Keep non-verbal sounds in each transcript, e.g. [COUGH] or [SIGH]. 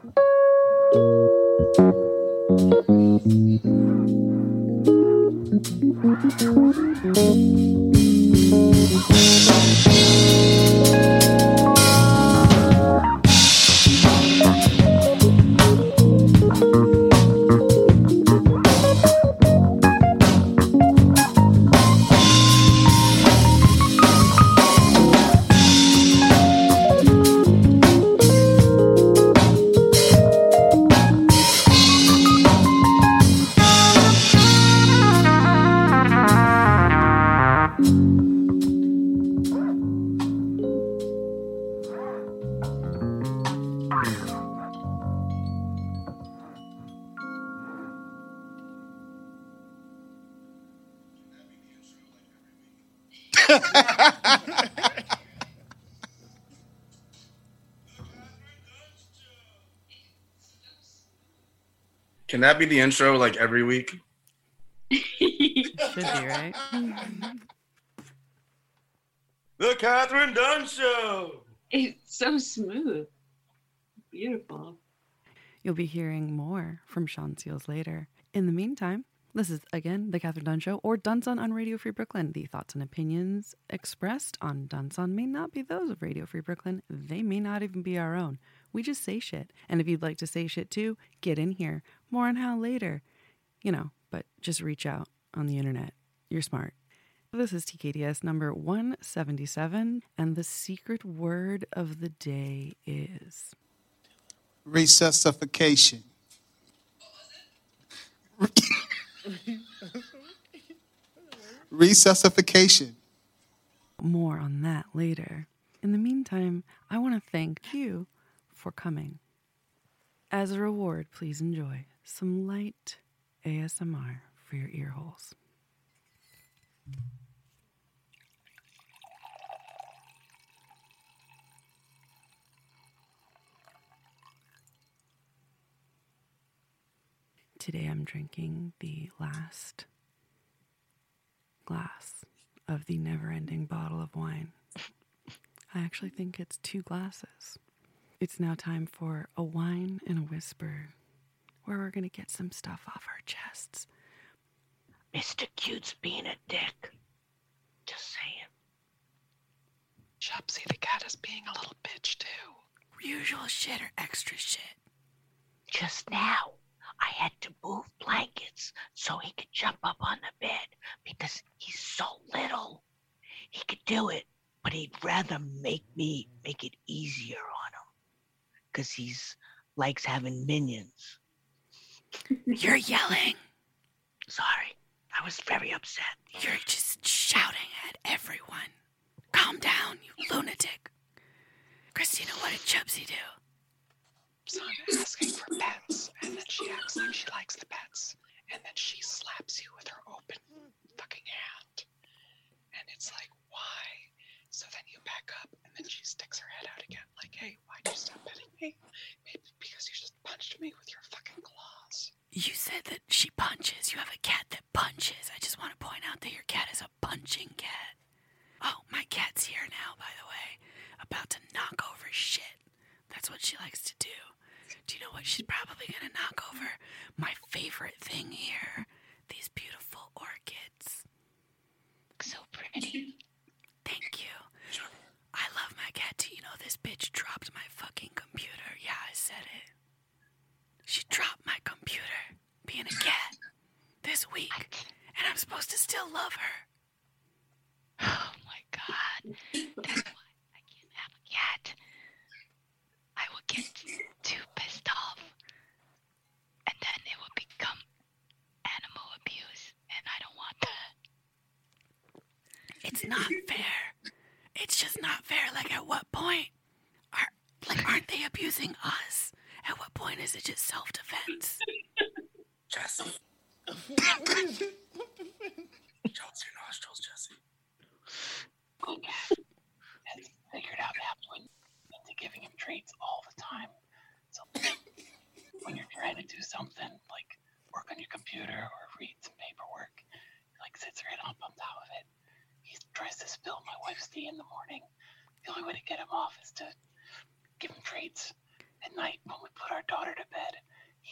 Thank you. Can that be the intro like every week? Should be, right? [LAUGHS] The Catherine Dunn Show. It's so smooth. Beautiful. You'll be hearing more from Sean Seals later. In the meantime, this is again the Catherine Dunn Show or Dunson on Radio Free Brooklyn. The thoughts and opinions expressed on Dunson may not be those of Radio Free Brooklyn. They may not even be our own. We just say shit. And if you'd like to say shit too, get in here. More on how later. You know, but just reach out on the internet. You're smart. This is TKDS number 177, and the secret word of the day is resuscitation. [LAUGHS] Resuscitation. more on that later. In the meantime, I want to thank you for coming. As a reward, please enjoy some light ASMR for your ear holes. Today I'm drinking the last glass of the never ending bottle of wine. I actually think it's two glasses. It's now time for a wine and a whisper where we're going to get some stuff off our chests. Mr. Cute's being a dick. Just saying. Chubsy the cat is being a little bitch too. Usual shit or extra shit. Just now, I had to move blankets so he could jump up on the bed because he's so little. He could do it, but he'd rather make me make it easier on him because he's likes having minions. [LAUGHS] You're yelling. Sorry, I was very upset. You're just shouting at everyone. Calm down, you lunatic. Christina, what did Chubsy do? So I'm asking for pets, and then she acts like she likes the pets, and then she slaps you with her open fucking hand. And it's like, why? So then you back up, and then she sticks her head out again, like, hey, why'd you stop petting me? Maybe because you just punched me with your fucking claws. You said that she punches. You have a cat that punches. I just want to point out that your cat is a punching cat. Oh, my cat's here now, by the way. About to knock over shit. That's what she likes to do. Do you know what she's probably going to knock over? My favorite thing here these beautiful orchids. So pretty. Thank you. I love my cat too. You know, this bitch dropped my fucking computer. Yeah, I said it. She dropped my computer being a cat this week, and I'm supposed to still love her. Oh my god. That's why I can't have a cat. I will get too pissed off. And then it will become animal abuse. And I don't want that. It's not fair. It's just not fair. Like, at what point are like aren't they abusing us? At what point is it just self defense? Jesse. Shows your nostrils, Jesse. And figured out that one into giving him treats all the time. So when you're trying to do something like work on your computer or read some paperwork, he like sits right up on top of it. He tries to spill my wife's tea in the morning. The only way to get him off is to give him treats. At night, when we put our dog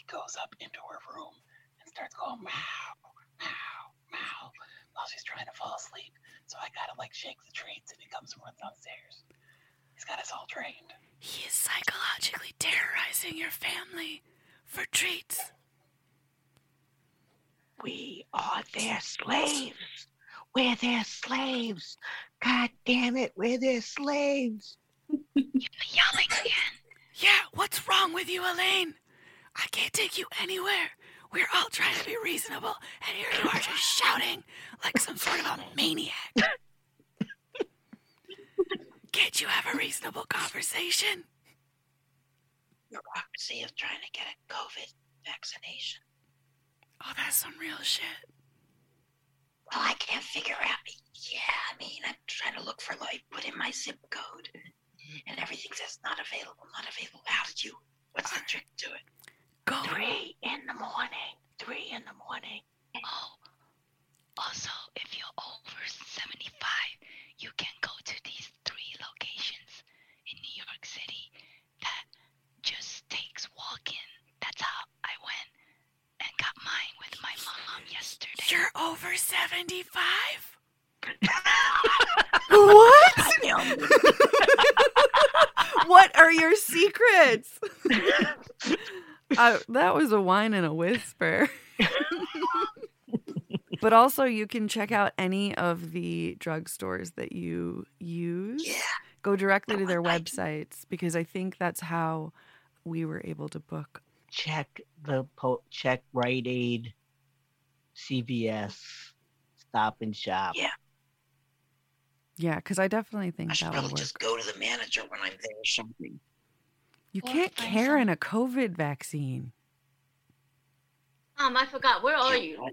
goes up into her room and starts going meow, meow, meow while she's trying to fall asleep. So I gotta like shake the treats and he comes and runs downstairs. He's got us all trained. He is psychologically terrorizing your family for treats. We are their slaves. We're their slaves. God damn it, we're their slaves. Yelling again. Yeah, what's wrong with you, Elaine? I can't take you anywhere. We're all trying to be reasonable, and here you are just shouting like some sort of a maniac. Can't you have a reasonable conversation? Bureaucracy is trying to get a COVID vaccination. Oh, that's some real shit. Well, I can't figure out. Yeah, I mean, I'm trying to look for like put in my zip code, and everything says not available, not available. How did you? What's the trick to it? Go. Three in the morning. Three in the morning. Oh, also, if you're over 75, you can go to these three locations in New York City that just takes walk-in. That's how I went and got mine with my mom yesterday. You're over 75? [LAUGHS] what? [LAUGHS] what are your secrets? [LAUGHS] uh, that was a whine and a whisper. but also, you can check out any of the drugstores that you use. Yeah. Go directly to their I websites because I think that's how we were able to book. Check the po- check Rite Aid, CVS, Stop and Shop. Yeah. Yeah, because I definitely think I should that would probably work. just go to the manager when I'm there shopping. You Or can't find care in a COVID vaccine. Um, I forgot. Where are Yeah, you?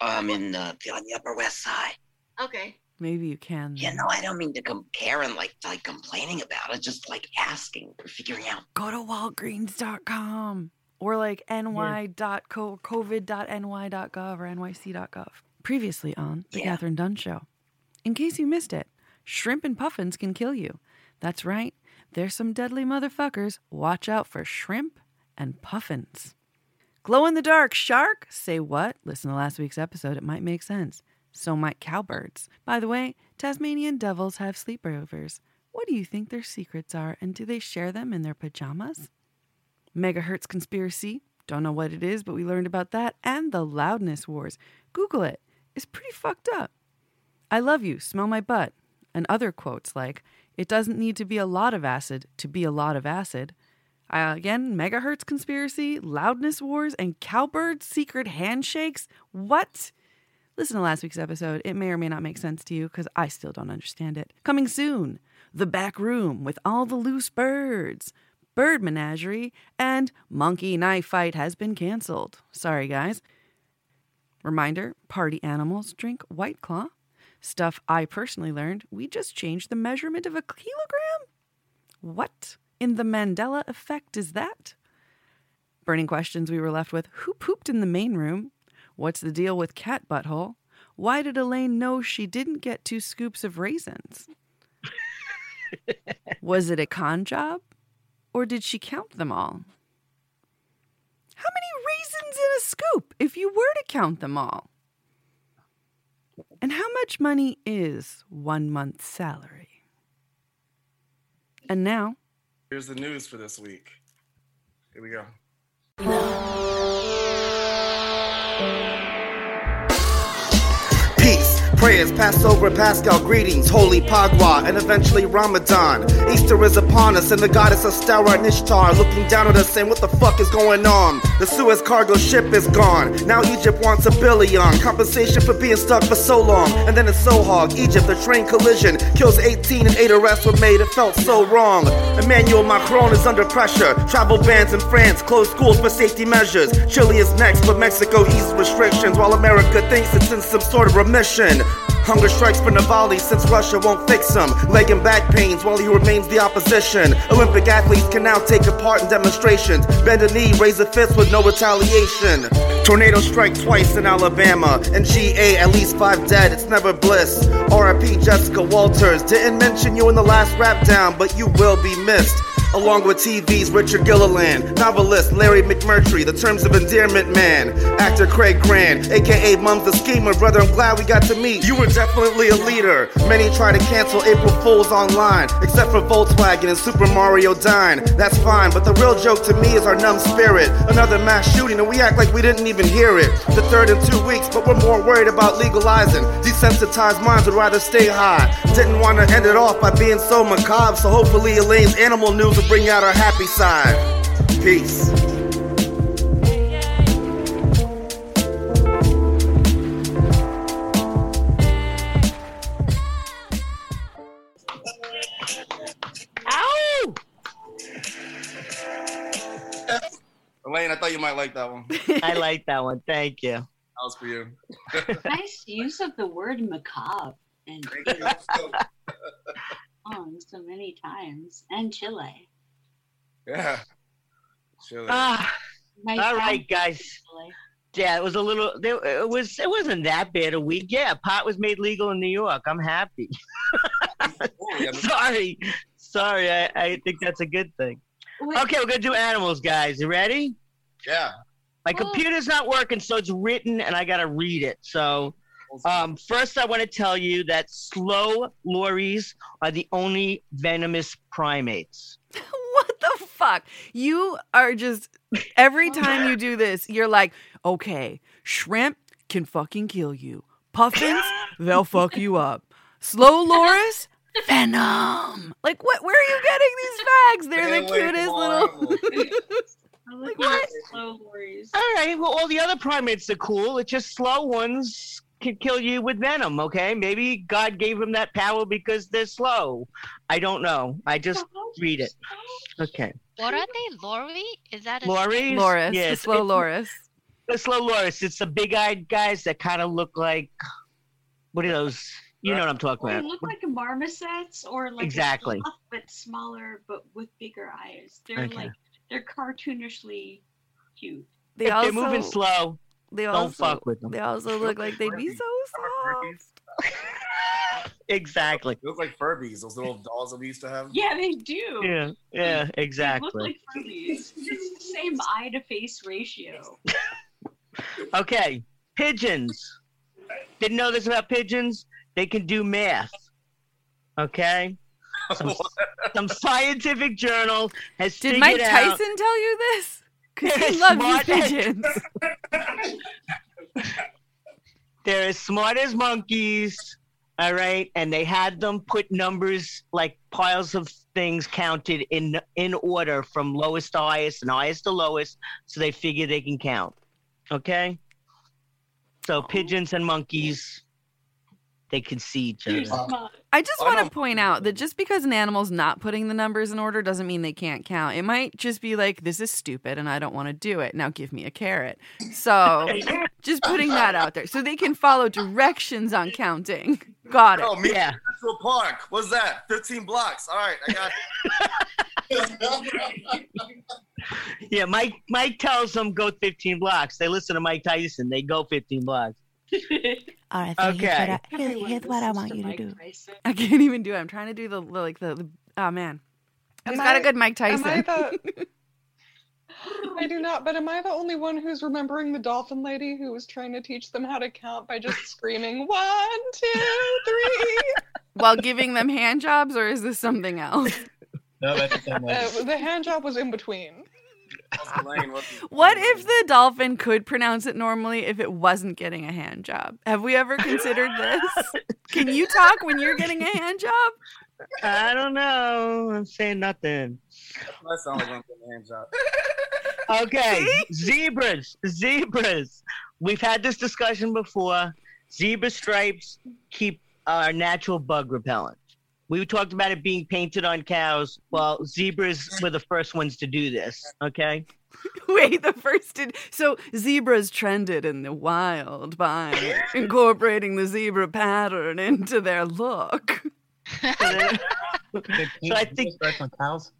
I'm in uh, the, on the Upper West Side. Okay. Maybe you can. Yeah, then. no, I don't mean to compare and like like complaining about it. Just like asking or figuring out. go to walgreens.com or like ny.covid.ny.gov or nyc.gov. Previously on The Yeah. Catherine Dunn Show. In case you missed it, shrimp and puffins can kill you. That's right, there's some deadly motherfuckers. Watch out for shrimp and puffins. Glow in the dark shark? Say what? Listen to last week's episode, it might make sense. So might cowbirds. By the way, Tasmanian devils have sleepovers. What do you think their secrets are, and do they share them in their pajamas? Megahertz conspiracy. Don't know what it is, but we learned about that. And the loudness wars. Google it. It's pretty fucked up. I love you, smell my butt. And other quotes like, it doesn't need to be a lot of acid to be a lot of acid. Uh, again, megahertz conspiracy, loudness wars, and cowbird secret handshakes. What? Listen to last week's episode. It may or may not make sense to you because I still don't understand it. Coming soon, The Back Room with all the loose birds, Bird Menagerie, and Monkey Knife Fight has been canceled. Sorry, guys. Reminder party animals drink White Claw. Stuff I personally learned we just changed the measurement of a kilogram? What in the Mandela effect is that? Burning questions we were left with who pooped in the main room? What's the deal with cat butthole? Why did Elaine know she didn't get two scoops of raisins? [LAUGHS] Was it a con job? Or did she count them all? How many raisins in a scoop if you were to count them all? And how much money is one month's salary? And now, Here's the news for this week. Here we go. Prayers, Passover, Paschal greetings, Holi Phagwah, and eventually Ramadan. Easter is upon us, and the goddess Ostara and Ishtar looking down at us saying, What the fuck is going on? The Suez cargo ship is gone. Now Egypt wants a billion. Compensation for being stuck for so long. And then in Sohag, Egypt, the train collision kills 18 and 8 arrests were made. It felt so wrong. Emmanuel Macron is under pressure. Travel bans in France, closed schools for safety measures. Chile is next, but Mexico eased restrictions while America thinks it's in some sort of remission. Hunger strikes for Navalny since Russia won't fix him. Leg and back pains while he remains the opposition. Olympic athletes can now take a part in demonstrations. Bend a knee, raise a fist with no retaliation. Tornado strike twice in Alabama. And GA, at least five dead, it's never bliss. RIP Jessica Walters. Didn't mention you in the last rap down, but you will be missed. Along with TV's Richard Gilliland, novelist Larry McMurtry, the terms of endearment man, actor Craig Grant, aka Mums the Schemer. Brother, I'm glad we got to meet. You were definitely a leader. Many try to cancel April Fools online, except for Volkswagen and Super Mario Dine. That's fine, but the real joke to me is our numb spirit. Another mass shooting, and we act like we didn't even hear it. The third in two weeks, but we're more worried about legalizing. Desensitized minds would rather stay high. Didn't want to end it off by being so macabre, so hopefully Elaine's animal news will bring out our happy side. Peace. Ow! Elaine, I thought you might like that one. I like that one. Thank you. That was for you. [LAUGHS] nice use of the word macabre and [LAUGHS] oh, so many times. And Chile. Yeah. Chile. Ah, My all friend right, guys. Yeah, it was a little. It was. It wasn't that bad a week. Yeah, pot was made legal in New York. I'm happy. Holy, I mean, Sorry, sorry. I, I think that's a good thing. Okay, we're gonna do animals, guys. You ready? yeah. My Cool. computer's not working, so it's written, and I gotta read it. So, um, first, I want to tell you that slow lories are the only venomous primates. [LAUGHS] What the fuck? You are just every [LAUGHS] time you do this, you're like, okay, shrimp can fucking kill you. Puffins, [LAUGHS] they'll fuck you up. Slow Loris, venom. Like what? Where are you getting these facts? They're Stay the away cutest all little. animals. [LAUGHS] I like what? slow worries. All right. Well, all the other primates are cool. It's just slow ones can kill you with venom. Okay. Maybe God gave them that power because they're slow. I don't know. I just read it. Okay. What are they? Lori? Is that a Loris. Loris, Yeah, the slow Loris. The slow Loris. It's the big-eyed guys that kind of look like. What are those? You know what I'm talking about? they look like marmosets or like a Exactly. sloth, but smaller, but with bigger eyes. They're Okay. like they're cartoonishly cute. They if also they're moving slow, they don't also fuck with them. they also look like they'd be so soft. [LAUGHS] exactly. They look like Furbies, those little dolls that we used to have. Yeah, they do. Yeah. Yeah. They look Exactly. like Furbies. It's the same eye to face ratio. [LAUGHS] Okay, pigeons. Didn't know this about pigeons. They can do math. Okay, [LAUGHS] some, some scientific journal has Did figured Mike out. Tyson tell you this? Because he loves pigeons. [LAUGHS] They're as smart as monkeys. All right, and they had them put numbers like piles of things counted in in order from lowest to highest and highest to lowest, so they figure they can count. Okay. So pigeons and monkeys, they can see each other. I just oh, I want to don't- point out that just because an animal's not putting the numbers in order doesn't mean they can't count. It might just be like, this is stupid and I don't want to do it. Now give me a carrot. So [LAUGHS] just putting that out there so they can follow directions on counting. Got it. Oh, me Yeah. Central Park. What's that? 15 blocks. All right, I got it. [LAUGHS] Yeah, Mike Mike tells them go 15 blocks. They listen to Mike Tyson. They go 15 blocks. [LAUGHS] All right. Okay. Everyone listens to Mike Tyson. I want you to do. I can't even do it. I'm trying to do the, the like the, the oh man. Am Who's got a I- good Mike Am I Tyson? the? [LAUGHS] I do not, but am I the only one who's remembering the dolphin lady who was trying to teach them how to count by just screaming one, two, three? [LAUGHS] While giving them hand jobs, or is this something else? No, that's the same. Uh, the hand job was in between. What's the lane? What's- What if the dolphin could pronounce it normally if it wasn't getting a hand job? Have we ever considered this? [LAUGHS] Can you talk when you're getting a hand job? I don't know. I'm saying nothing. That sounds like I'm getting a hand job. Okay, [LAUGHS] zebras. Zebras. We've had this discussion before. Zebra stripes keep our natural bug repellent. We talked about it being painted on cows. Well, zebras were the first ones to do this. Okay. [LAUGHS] Wait, the first did so zebras trended in the wild by incorporating the zebra pattern into their look. They [LAUGHS] So I think- stripes on cows.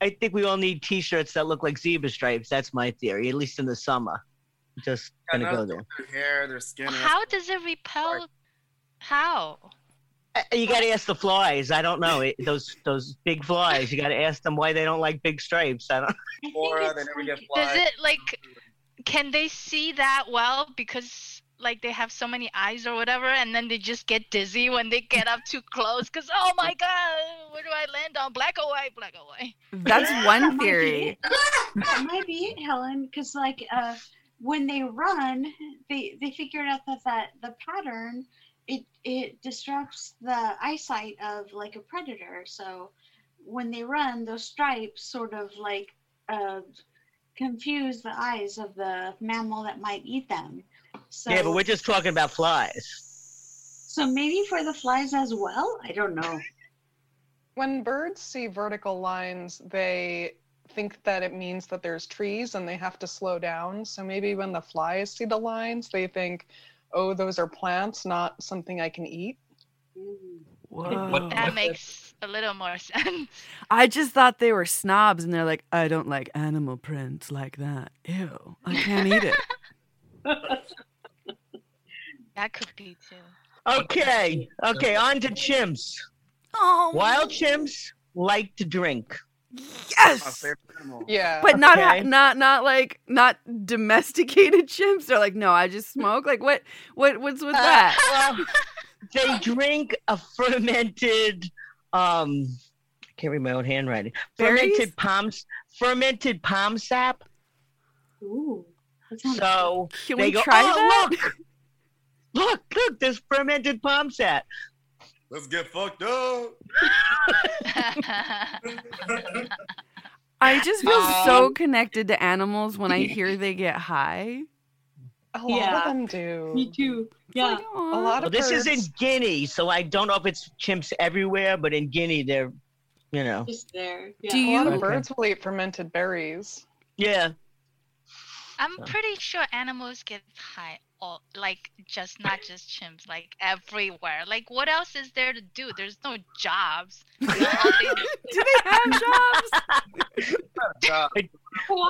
I think we all need T-shirts that look like zebra stripes. That's my theory, at least in the summer. Just gonna Yeah, go there. Their hair, their skin. How does it repel? How? Uh, You got to ask the flies. I don't know it, those those big flies. You got to ask them why they don't like big stripes. I don't. I Flora, they never get flies. Does it like can they see that well because like they have so many eyes or whatever and then they just get dizzy when they get up too close because oh my god where do i land on black or white black or white That's one That might be theory. that might be it, Helen. Because like uh, when they run, they they figured out that that the pattern it it disrupts the eyesight of like a predator. So when they run, those stripes sort of like uh, confuse the eyes of the mammal that might eat them. So Yeah, but we're just talking about flies. so maybe for the flies as well. I don't know. When birds see vertical lines, they think that it means that there's trees and they have to slow down. So maybe when the flies see the lines, they think, oh, those are plants, not something I can eat. Whoa. that makes a little more [LAUGHS] sense I just thought they were snobs and they're like, I don't like animal prints like that. Ew. I can't eat it. [LAUGHS] that could be too Okay, okay, on to chimps. Oh, Wild chimps like to drink. My yes. Yeah. But not Okay. not not like not domesticated [LAUGHS] chimps. They're like, no, I just smoke. Like what what what's with that? well, [LAUGHS] they drink a fermented um I can't read my own handwriting. Berries? Fermented palm fermented palm sap. Ooh. So Can we go, try oh, that? look, [LAUGHS] look, look, there's fermented palm sap. Let's get fucked up. I just feel so Um, connected to animals when I hear they get high. A lot Yeah. of them do. Me too. Yeah. like, A aw. lot Well, of this is in Guinea, so I don't know if it's chimps everywhere, but in Guinea, they're, you know, Just there. Yeah. Do A lot you- of birds will eat fermented berries. yeah. i'm pretty sure animals get high all like just not just chimps like everywhere like what else is there to do there's no jobs You know, all they- Do they have jobs? [LAUGHS] Uh,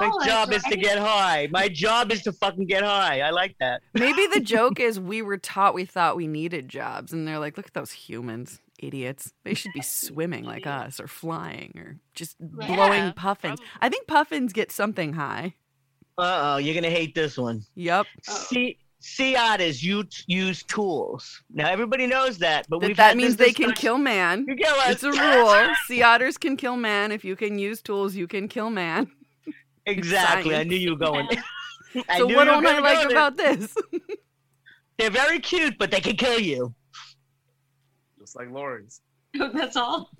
My job is to get high. My job is to fucking get high. I like that. [LAUGHS] Maybe the [LAUGHS] joke is we were taught we thought we needed jobs, and they're like, look at those humans, idiots. They should be swimming like us, or flying, or just Right. blowing puffins. probably. I think puffins get something high. Uh oh, you're gonna hate this one. Yep. Sea, sea otters use, use tools. Now everybody knows that, but That, we've that had means they can kill man. You kill us. It's a rule. Sea otters can kill man. If you can use tools, you can kill man. [LAUGHS] Exactly. I knew you were going. [LAUGHS] So what you were don't I like there. about this? [LAUGHS] They're very cute, but they can kill you. just like Lori's. That's all.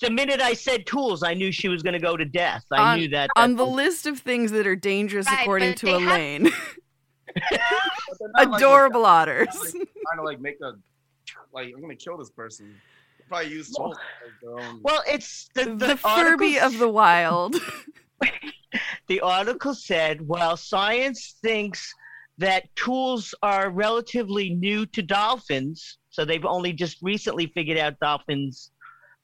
The minute I said tools, I knew she was going to go to death. I On- knew that. On the that- list of things that are dangerous Right, according to Elaine. have- Elaine, But they're like, adorable otters. trying to like make a like I'm gonna kill this person. They'll probably use tools. own- well, it's the, the, The Furby article- of the wild. [LAUGHS] the article said, while science thinks that tools are relatively new to dolphins, so they've only just recently figured out dolphins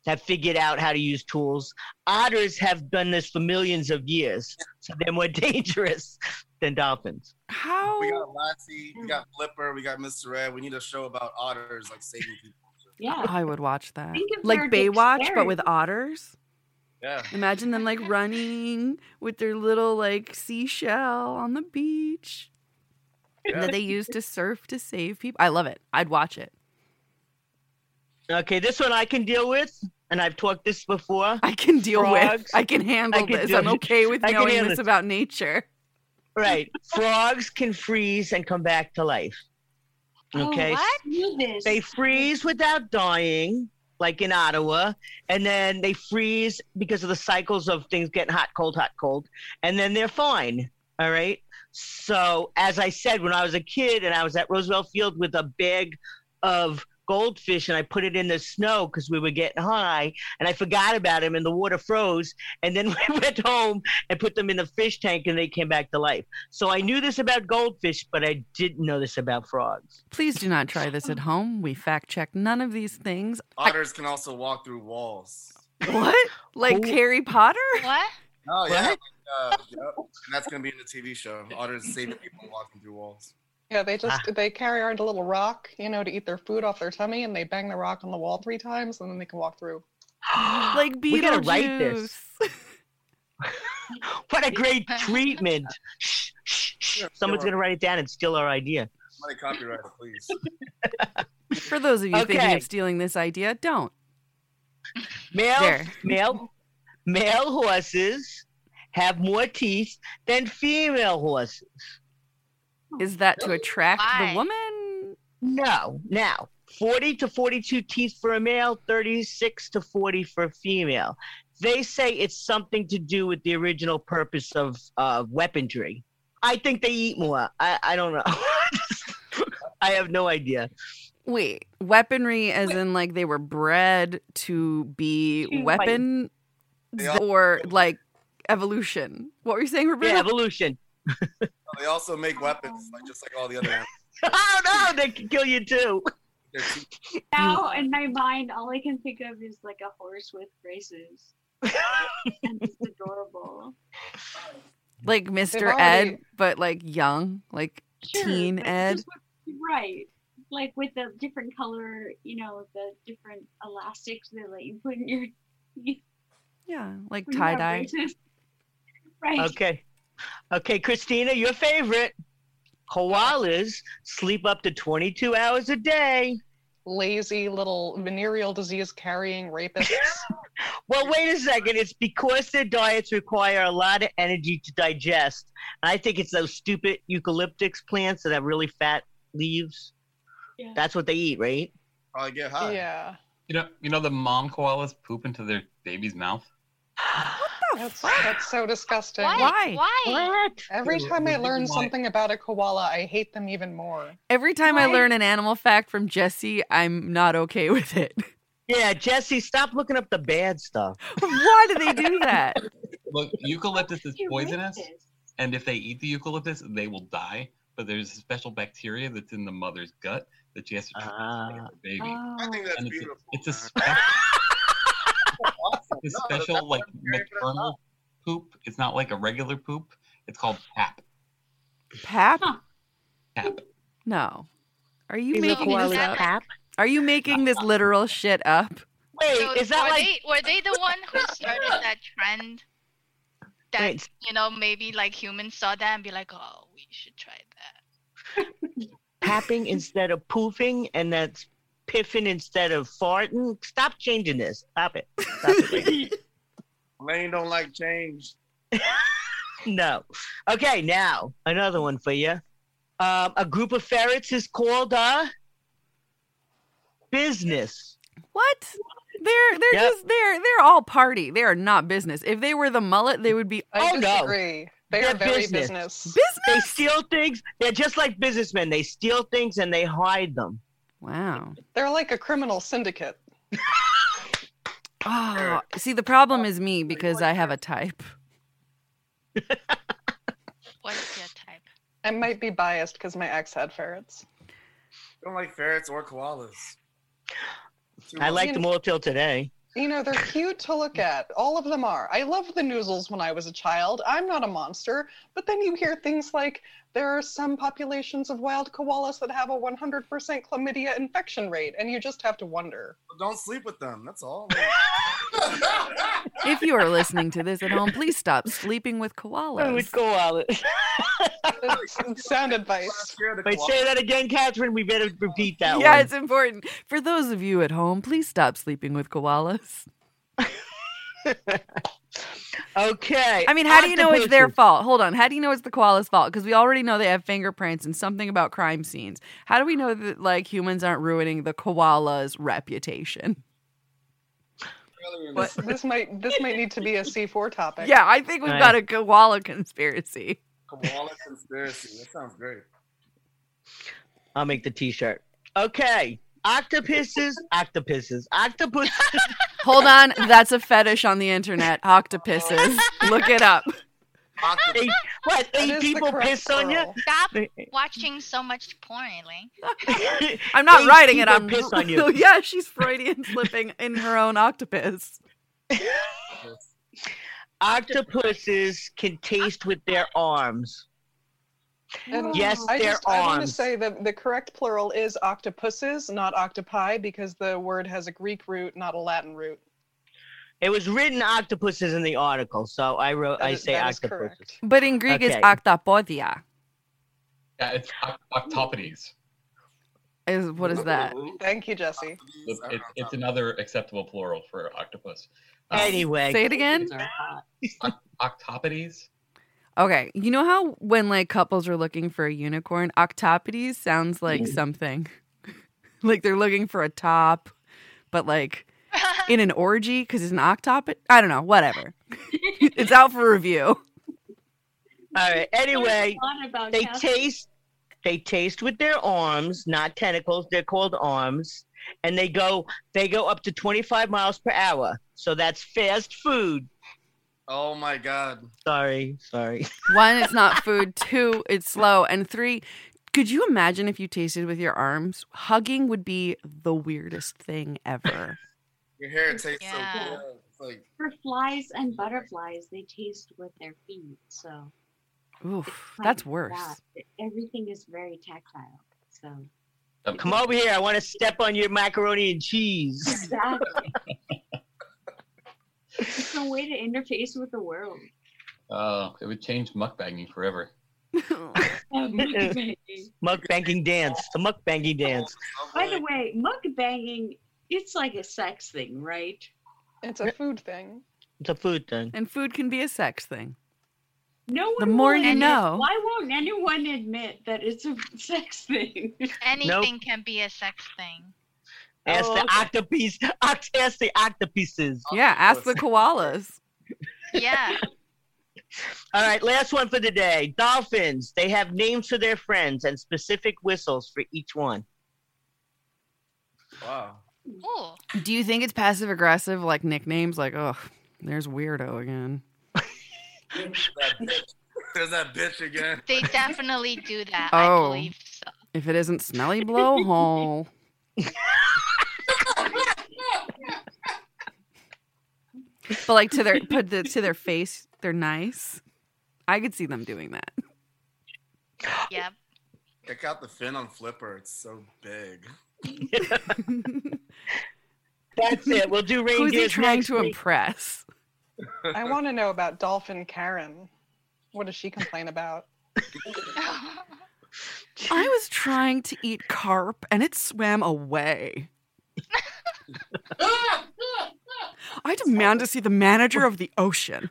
have figured out how to use tools. Otters have done this for millions of years, so [LAUGHS] they're more dangerous than dolphins. How? we got Lassie, we hmm. got Flipper, we got Mr. Ed. We need a show about otters like saving people. yeah. [LAUGHS] I would watch that. Like their Baywatch, but with otters. Yeah. Imagine them like running with their little like seashell on the beach Yeah. that they use to surf to save people. I love it. I'd watch it. Okay, this one I can deal with, and I've talked this before. I can deal with. I can handle I can this. I'm okay with I knowing this it. about nature. Right, [LAUGHS] frogs can freeze and come back to life. Oh, okay, Oh, what? They freeze without dying, like in Ottawa, and then they freeze because of the cycles of things getting hot, cold, hot, cold, and then they're fine. All right. So, as I said, when I was a kid and I was at Roosevelt Field with a bag of goldfish and I put it in the snow because we were getting high and I forgot about them and the water froze. And then [LAUGHS] we went home and put them in the fish tank and they came back to life. So I knew this about goldfish, but I didn't know this about frogs. Please do not try this at home. We fact check none of these things. I- Otters can also walk through walls. what? Like Who- Harry Potter? what Oh yeah. What? uh, yep. And that's gonna be in the TV show. Otters saving people walking through walls. Yeah, they just Ah. they carry around a little rock, you know, to eat their food off their tummy, and they bang the rock on the wall three times, and then they can walk through. [GASPS] Like we gotta write this. [LAUGHS] What a great treatment! Shh, shh, shh. Yeah, Someone's sure. gonna write it down and steal our idea. Money copyright, please. [LAUGHS] For those of you thinking of stealing this idea, don't. Male, There. male, male horses have more teeth than female horses. Is that to attract Why? the woman? No, now 40 to 42 teeth for a male, 36 to 40 for a female. They say it's something to do with the original purpose of uh, weaponry. I think they eat more. I, I don't know. [LAUGHS] I have no idea. Wait, weaponry as in like they were bred to be To weapon They or like evolution? What were you saying, Roberta? Yeah, evolution. [LAUGHS] They also make weapons, like just like all the other animals. oh no, they can kill you too. Now, in my mind, all I can think of is like a horse with braces. [LAUGHS] and it's adorable. like Mr. already- Ed, but like young, like Sure, teen Ed. what- right. Like with the different color, you know, the different elastics that let you put in your teeth Yeah, like tie dye. [LAUGHS] Right. Okay. Okay, Christina, your favorite. Koalas sleep up to 22 hours a day. Lazy little venereal disease carrying rapists. [LAUGHS] Well, wait a second. It's because their diets require a lot of energy to digest. And I think it's those stupid eucalyptus plants that have really fat leaves. Yeah. That's what they eat, right? Probably get high. yeah, You know, you know the mom koalas poop into their baby's mouth. [GASPS] [LAUGHS] that's that's so disgusting. Why? Why? Why? What? Every time I learn something about a koala, I hate them even more. Every time I learn an animal fact from Jesse, I'm not okay with it. Yeah, Jesse, stop looking up the bad stuff. Why do they do that? [LAUGHS] Look, eucalyptus is poisonous, and if they eat the eucalyptus, they will die. But there's a special bacteria that's in the mother's gut that she has to Ah. transplant the baby. I think that's and it's a, beautiful. it's a special, Awesome. it's a No, special like maternal poop. It's not like a regular poop. It's called pap. Pap? Huh. Pap. No. Are you Female making this up? pap. Are you making this literal shit up? Wait, So is that were like they were they the one who started [LAUGHS] that trend? That Wait. you know maybe like humans saw that and be like, oh, we should try that. papping instead of poofing and that's piffing instead of farting? Stop changing this. Stop it. Stop it. [LAUGHS] Lane. Lane don't like change. [LAUGHS] no. Okay, now another one for you. Um, a group of ferrets is called a business. What? They're they're Yep. just they're they're all party. They are not business. If they were the mullet, they would be I Oh, no. disagree. They They're are very business. business. They steal things. They're just like businessmen. They steal things and they hide them. Wow. They're like a criminal syndicate. Oh, see, the problem is me because I have a type. What is your type? I might be biased because my ex had ferrets. don't like ferrets or koalas. I much. liked them all till today. You know, they're cute to look at. All of them are. I loved the noozles when I was a child. I'm not a monster. But then you hear things like there are some populations of wild koalas that have a 100% chlamydia infection rate, and you just have to wonder. Don't sleep with them. That's all. [LAUGHS] If you are listening to this at home, please stop sleeping with I would koalas. go all it. Sound advice. Wait, say that again, Catherine. We better repeat that yeah, one. it's important. For those of you at home, please stop sleeping with koalas. [LAUGHS] Okay. I mean, how do you know it's their fault? Hold on. How do you know it's the koala's fault? Because we already know they have fingerprints and something about crime scenes. How do we know that like humans aren't ruining the koala's reputation? This, this might this might need to be a C4 topic. Yeah, I think we've Right. got a koala conspiracy. Koala conspiracy. That sounds great. I'll make the T-shirt. Okay. Octopuses, octopuses, octopus. [LAUGHS] Hold on, that's a fetish on the internet. Octopuses. Look it up. eight, what? That Eight people correct piss on you? Stop watching so much porn, Elaine. [LAUGHS] I'm not Eight writing it. I'm piss on you. [LAUGHS] yeah, she's Freudian slipping in her own octopus. Octopuses can taste with their arms. And Yes, I they're just I want to say that the correct plural is octopuses, not octopi, because the word has a Greek root, not a Latin root. It was written octopuses in the article, so I wrote. That I is- say that is octopuses. correct. But in Greek, it's Okay. octopodia. Yeah, it's oct- octopodes. Is what is that? Thank you, Jesse. It, it, it's another acceptable plural for octopus. Um, Anyway, Say it again. oct- octopodes. Okay, you know how when like couples are looking for a unicorn, octopodes sounds like Mm. something. [LAUGHS] like they're looking for a top, but like in an orgy because it's an octopod. I don't know. Whatever. [LAUGHS] it's out for review. all right. Anyway, about they Catherine. taste. They taste with their arms, not tentacles. They're called arms, and they go. They go up to 25 miles per hour. So that's fast food. Oh my god. Sorry, sorry. [LAUGHS] One, it's not food. Two, it's slow. And three, could you imagine if you tasted with your arms? Hugging would be the weirdest thing ever. Your hair tastes Yeah. so good. It's like For flies and butterflies, they taste with their feet. So Oof, that's worse. that. Everything is very tactile. So Come over here. I want to step on your macaroni and cheese. exactly. [LAUGHS] it's a way to interface with the world. Uh, it would change mukbanging forever. [LAUGHS] Mukbanging dance. The mukbanging dance. By the way, mukbanging, it's like a sex thing, right? It's a food thing. It's a food thing. and food can be a sex thing. No one The more you know. Why won't anyone admit that it's a [LAUGHS] sex thing? Anything can be a sex thing. Ask Oh, the okay. octopus. oct- Ask the octopuses. Yeah, ask the oh. koalas. Yeah. [LAUGHS] All right, last one for the day. Dolphins. They have names for their friends and specific whistles for each one. wow. Ooh. Do you think it's passive aggressive, like nicknames? Like, oh, there's weirdo again. That bitch. There's that bitch again. They definitely do that. Oh. I believe so. If it isn't smelly blowhole. But like to their put the, to their face, they're nice. I could see them doing that. Yep. Check out the fin on Flipper. It's so big. [LAUGHS] That's it. We'll do Who's he trying to week. impress? I want to know about Dolphin Karen. What does she complain about? [LAUGHS] I [LAUGHS] was trying to eat carp and it swam away. I [LAUGHS] demand to see the manager of the ocean.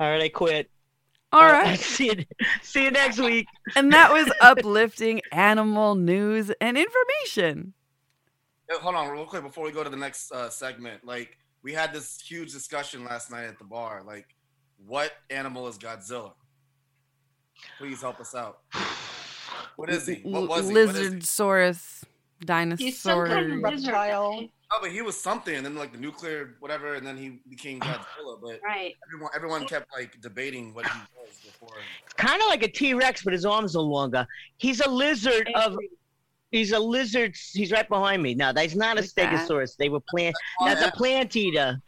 All right, I quit. All Uh, right. [LAUGHS] see you. See you next week. And that was uplifting animal news and information. Yo, hold on, real quick, before we go to the next uh, segment. Like, we had this huge discussion last night at the bar. Like, what animal is Godzilla? Please help us out. [SIGHS] What is he? What was he? What is he? Lizardsaurus, He's some kind dinosaur. of. Reptile. Oh, but he was something, and then like the nuclear whatever, and then he became Godzilla. But [SIGHS] Right. everyone, everyone kept like debating what he was before. Kind of like a T Rex, but his arms are longer. He's a lizard of. He's a lizard. He's right behind me. No, that's not a Like that? stegosaurus. They were plant. Oh, that's a plant eater.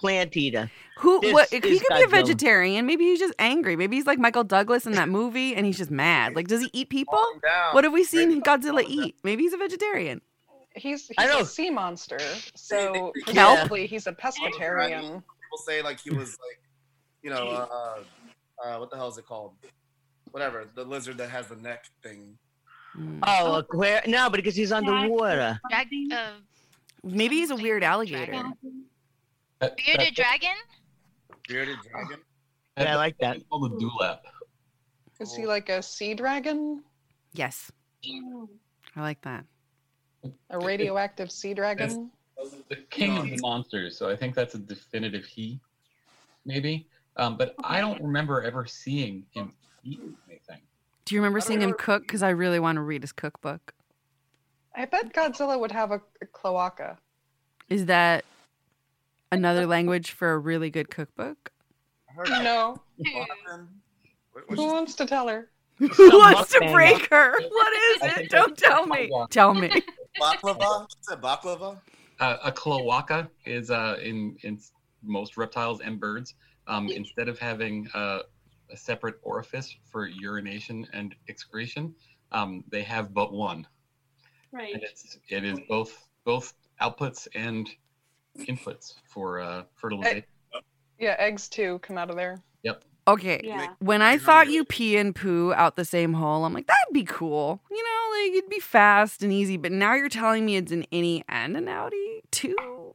Plant eater. Who? This What? He could is be a Godzilla. vegetarian. Maybe he's just angry. Maybe he's like Michael Douglas in that movie, and he's just mad. Like, does he eat people? What have we seen Maybe- Godzilla eat? Maybe he's a vegetarian. He's, he's I know. a sea monster, so Yeah. presumably he's a pescatarian. People say like he was like, you know, uh, uh, what the hell is it called? Whatever, the lizard that has the neck thing. Mm. Oh, look, where? No, but because he's underwater. Drag, uh, Maybe he's a weird alligator. Dragon. That, bearded that- dragon? Bearded dragon. Yeah, I like that. That's called a dewlap. Is he like a sea dragon? Yes, hmm. I like that. A radioactive sea dragon? The king of the monsters, so I think that's a definitive he, maybe. Um, but I don't remember ever seeing him eat anything. Do you remember seeing him cook? Because I really want to read his cookbook. I bet Godzilla would have a, a cloaca. Is that another language for a really good cookbook? No. Who wants to tell her? Who wants to break her? What is it? Don't tell me. Tell me. baklava? Is it baklava? Uh, a cloaca is uh, in in most reptiles and birds. Um, instead of having uh, a separate orifice for urination and excretion. Um, they have but one, Right. and it's it is both both outputs and inputs for uh, fertilization. Yeah, eggs too come out of there. Yep. Okay. Yeah. When I thought you pee and poo out the same hole, I'm like, that'd be cool. You know, like it'd be fast and easy. But now you're telling me it's an innie and an outie too.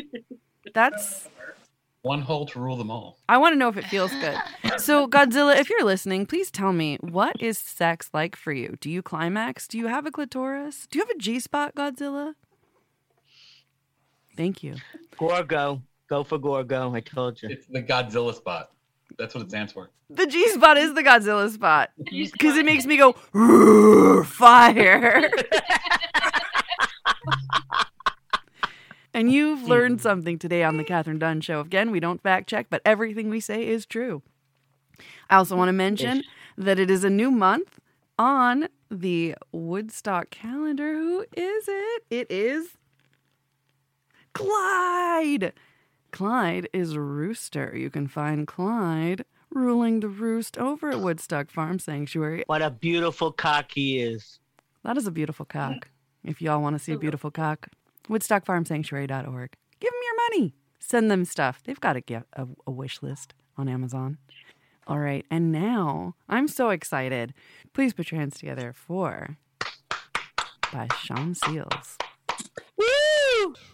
[LAUGHS] That's. One hole to rule them all. I want to know if it feels good. [LAUGHS] So, Godzilla, if you're listening, please tell me what is sex like for you? Do you climax? Do you have a clitoris? Do you have a G spot, Godzilla? Thank you. Gorgo. Go for Gorgo. I told you. It's the Godzilla spot. That's what it stands for. The G spot is the Godzilla spot because it makes me go "Roar, fire. [LAUGHS] and you've learned something today on the Catherine Dunn Show. Again, we don't fact check, but everything we say is true. I also want to mention that it is a new month on the Woodstock calendar. Who is it? It is Clyde. Clyde is a Rooster. You can find Clyde ruling the roost over at Woodstock Farm Sanctuary. What a beautiful cock he is. That is a beautiful cock. If y'all want to see a beautiful cock, woodstockfarmsanctuary.org. Give them your money. Send them stuff. They've got a, gift, a, a wish list on Amazon. All right. And now I'm so excited. Please put your hands together for by Sean Seals. Música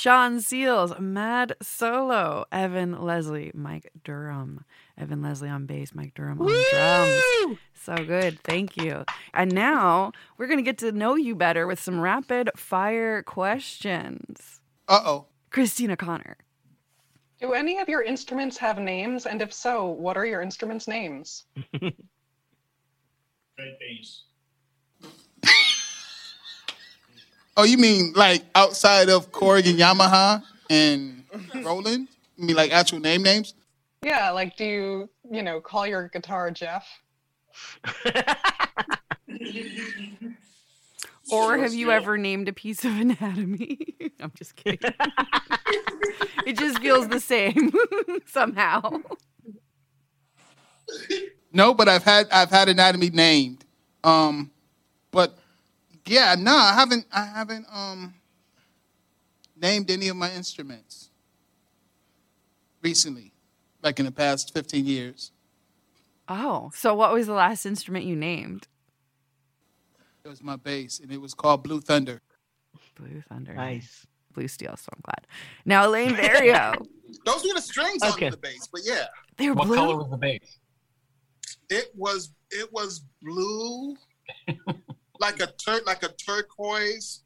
Sean Seals, Mad Solo, Evan Leslie, Mike Durham, Evan Leslie on bass, Mike Durham on drums. So good. Thank you. And now we're going to get to know you better with some rapid fire questions. Uh oh. Christina Connor. Do any of your instruments have names? And if so, what are your instruments' names? [LAUGHS] Red bass. [LAUGHS] Oh, you mean like outside of Korg and Yamaha and Roland? You mean like actual name names? Yeah, like do you, you know, call your guitar Jeff? [LAUGHS] Or have you ever named a piece of anatomy? [LAUGHS] I'm just kidding. [LAUGHS] it just feels the same somehow. No, but I've had I've had anatomy named. Um, but yeah, no, I haven't I haven't um named any of my instruments recently, like in the past fifteen years. Oh, so what was the last instrument you named? It was my bass, and it was called Blue Thunder. Blue Thunder. Nice. Blue Steel, so I'm glad. Now, Elaine Vario. [LAUGHS] Those were the strings Okay. on the bass, but yeah, they were What blue. color was the bass? it was it was blue, [LAUGHS] like a tur- like a turquoise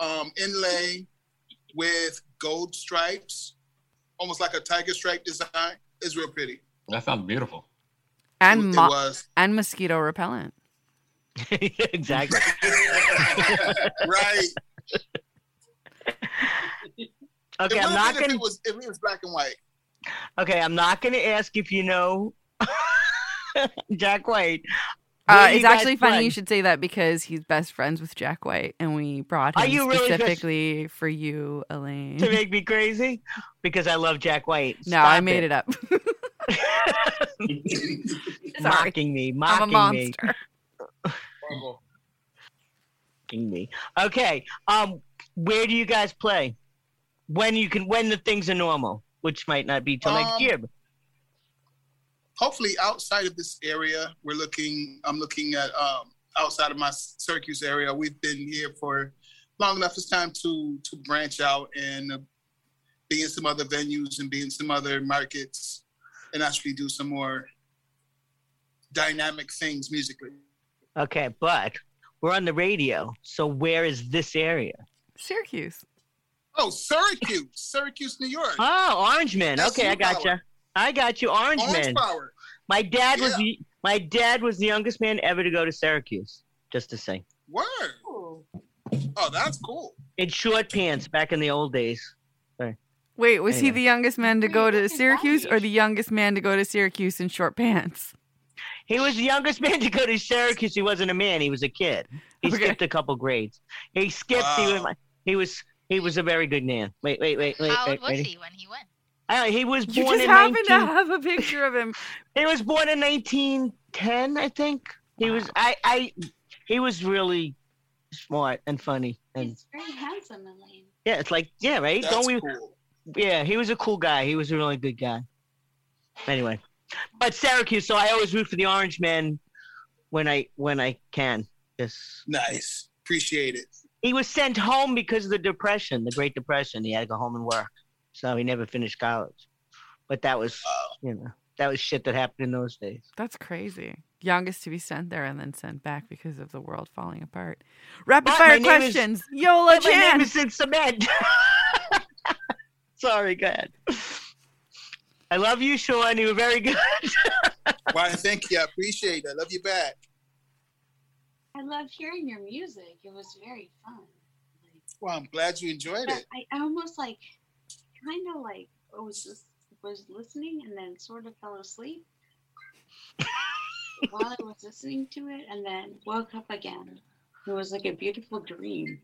um, inlay with gold stripes, almost like a tiger stripe design. It's real pretty. That sounds beautiful. and it mo- was and mosquito repellent. [LAUGHS] exactly. [LAUGHS] right. Okay, I'm not gonna. it was if it was black and white. Okay, I'm not gonna ask if you know [LAUGHS] Jack White. Where Uh, it's guys actually funny play? you should say that because he's best friends with Jack White, and we brought Are him you really specifically for you, Elaine. to make me crazy because I love Jack White. no, I made it, up. [LAUGHS] Mocking me, I'm mocking a me, monster. Horrible. mocking me. Okay, um, where do you guys play? When you can, when the things are normal, which might not be till next Um, year. But- Hopefully, outside of this area, we're looking. I'm looking at um, outside of my Syracuse area. We've been here for long enough. It's time to to branch out and uh, be in some other venues and be in some other markets and actually do some more dynamic things musically. Okay, but we're on the radio, so where is this area? Syracuse. Oh, Syracuse, Syracuse, New York. Oh, Orange Man. That's Okay, I you got power. You. I got you, Orange, Orange Man. Power. My dad was the my dad was the youngest man ever to go to Syracuse. Just to say, Word. Oh, that's cool. in short pants back in the old days. Wait, was he the youngest man to go to look at that Syracuse or the youngest man to go to Syracuse in short pants? He was the youngest man to go to Syracuse. He wasn't a man. He was a kid. He Okay. skipped a couple grades. He skipped. He was. He was. He was a very good man. Wait, wait, wait, wait. How wait, old was wait. he when he went? Uh, he was born. You born just in happen 19, to have a picture of him. [LAUGHS] He was born in 1910, I think. He was. I. I. He was really smart and funny and He's very handsome, Elaine. yeah. It's like yeah, right. That's Don't we? cool. Yeah, he was a cool guy. He was a really good guy. Anyway, but Syracuse. So I always root for the Orange Men when I when I can. Yes. Nice. Appreciate it. He was sent home because of the depression, the Great Depression. He had to go home and work, so he never finished college. But that was, you know, that was shit that happened in those days. That's crazy. Youngest to be sent there and then sent back because of the world falling apart. Rapid But fire my name is- questions. Yola But my Chan. name is in cement. [LAUGHS] Sorry, go ahead. I love you, Sean. You were very good. [LAUGHS] Why? Thank you. I appreciate it. I love you back. I love hearing your music. It was very fun. Like, Well, I'm glad you enjoyed but it. I, I almost like, kind of like, I was just, was listening and then sort of fell asleep [LAUGHS] while I was listening to it, and then woke up again. It was like a beautiful dream.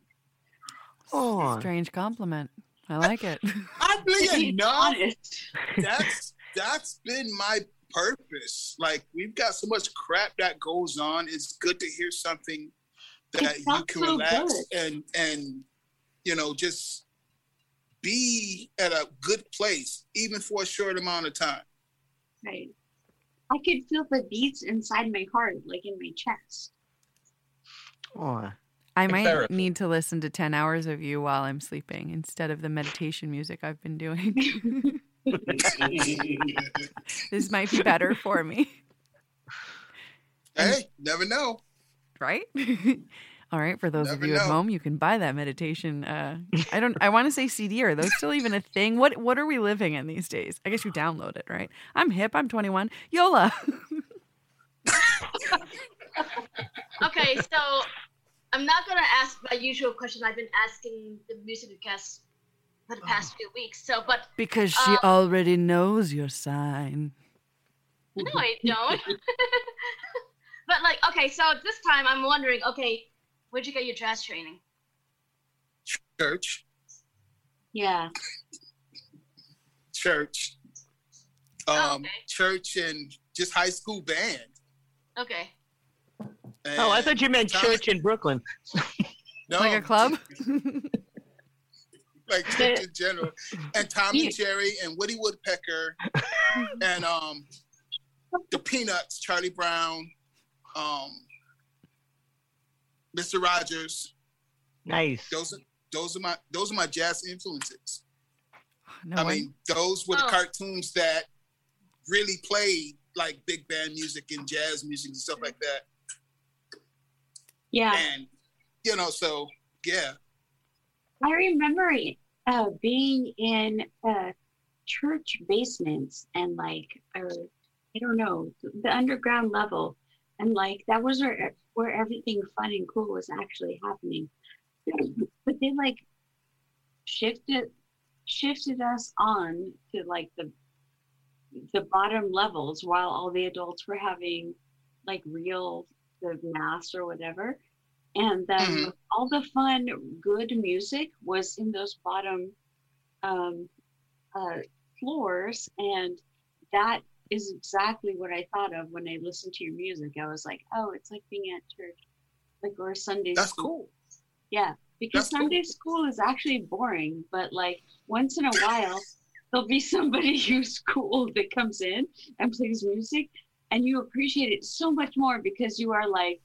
Oh, Strange compliment. I like it. [LAUGHS] Oddly [LAUGHS] To be enough, honest. that's that's been my purpose. Like we've got so much crap that goes on. It's good to hear something that you can so relax good. and and you know just be at a good place, even for a short amount of time. Right. I could feel the beats inside my heart, like in my chest. oh. I might therapy. need to listen to 10 hours of you while I'm sleeping instead of the meditation music I've been doing. [LAUGHS] this might be better for me, Hey, never know. right? [LAUGHS] All right, for those of Never you at home, you can buy that meditation. Uh, I don't. I want to say CD. Are those still even a thing? What What are we living in these days? I guess you download it, right? I'm hip. I'm 21. Yola. [LAUGHS] Okay, so I'm not gonna ask my usual question I've been asking the music guests for the past few weeks. So, but because she Um, already knows your sign. no, I don't. [LAUGHS] but like, okay, so this time I'm wondering, okay, where'd you get your jazz training? Church, Yeah. church, Oh, um, church, and just high school band. Okay. Oh, I thought you meant Tommy- church in Brooklyn. No, Like a club? [LAUGHS] like church in general, and Tom and Jerry and Woody Woodpecker, [LAUGHS] and um, the Peanuts, Charlie Brown, um, Mr. Rogers. Nice. Those are those are my those are my jazz influences. No I one- mean, those were the Oh. cartoons that really played like big band music and jazz music and stuff like that. Yeah. And you know, so yeah, I remember uh, being in uh, church basements and like, or I don't know, the underground level, and like that was where where everything fun and cool was actually happening. [CLEARS THROAT] But they like shifted shifted us on to like the the bottom levels while all the adults were having like real the mass or whatever and then Mhm. all the fun good music was in those bottom um, uh, floors and that is exactly what i thought of when i listened to your music i was like oh it's like being at church like or sunday that's school cool. yeah, because That's cool. Sunday school is actually boring, but like once in a while, there'll be somebody [LAUGHS] who's cool that comes in and plays music, and you appreciate it so much more because you are like,